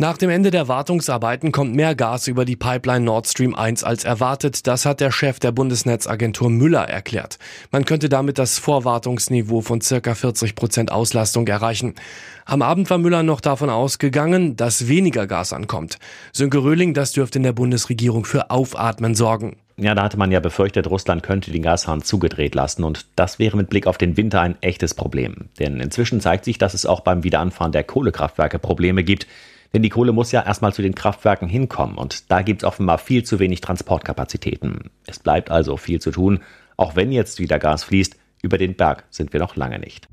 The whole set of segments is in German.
Nach dem Ende der Wartungsarbeiten kommt mehr Gas über die Pipeline Nord Stream 1 als erwartet. Das hat der Chef der Bundesnetzagentur Müller erklärt. Man könnte damit das Vorwartungsniveau von circa 40 Prozent Auslastung erreichen. Am Abend war Müller noch davon ausgegangen, dass weniger Gas ankommt. Sönke Röhling, das dürfte in der Bundesregierung für Aufatmen sorgen. Ja, da hatte man ja befürchtet, Russland könnte den Gashahn zugedreht lassen und das wäre mit Blick auf den Winter ein echtes Problem. Denn inzwischen zeigt sich, dass es auch beim Wiederanfahren der Kohlekraftwerke Probleme gibt. Denn die Kohle muss ja erstmal zu den Kraftwerken hinkommen und da gibt es offenbar viel zu wenig Transportkapazitäten. Es bleibt also viel zu tun, auch wenn jetzt wieder Gas fließt, über den Berg sind wir noch lange nicht.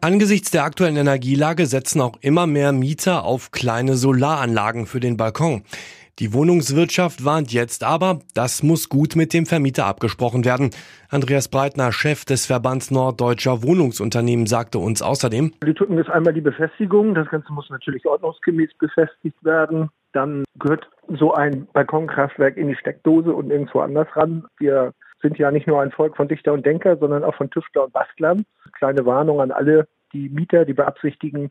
Angesichts der aktuellen Energielage setzen auch immer mehr Mieter auf kleine Solaranlagen für den Balkon. Die Wohnungswirtschaft warnt jetzt aber, das muss gut mit dem Vermieter abgesprochen werden. Andreas Breitner, Chef des Verbands Norddeutscher Wohnungsunternehmen, sagte uns außerdem. Die drücken ist einmal die Befestigung. Das Ganze muss natürlich ordnungsgemäß befestigt werden. Dann gehört so ein Balkonkraftwerk in die Steckdose und irgendwo anders ran. Wir sind ja nicht nur ein Volk von Dichter und Denker, sondern auch von Tüftler und Bastlern. Kleine Warnung an alle, die Mieter, die beabsichtigen,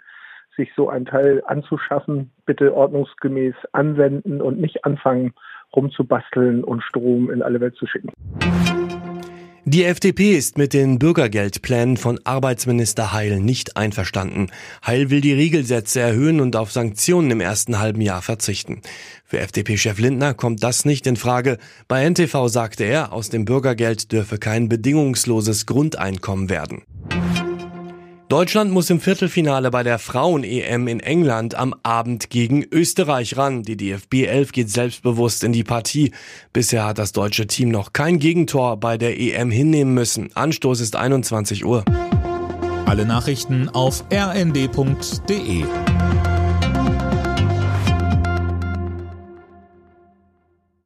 sich so ein Teil anzuschaffen, bitte ordnungsgemäß anwenden und nicht anfangen rumzubasteln und Strom in alle Welt zu schicken. Die FDP ist mit den Bürgergeldplänen von Arbeitsminister Heil nicht einverstanden. Heil will die Regelsätze erhöhen und auf Sanktionen im ersten halben Jahr verzichten. Für FDP-Chef Lindner kommt das nicht in Frage. Bei NTV sagte er, aus dem Bürgergeld dürfe kein bedingungsloses Grundeinkommen werden. Deutschland muss im Viertelfinale bei der Frauen-EM in England am Abend gegen Österreich ran. Die DFB 11 geht selbstbewusst in die Partie. Bisher hat das deutsche Team noch kein Gegentor bei der EM hinnehmen müssen. Anstoß ist 21 Uhr. Alle Nachrichten auf rnd.de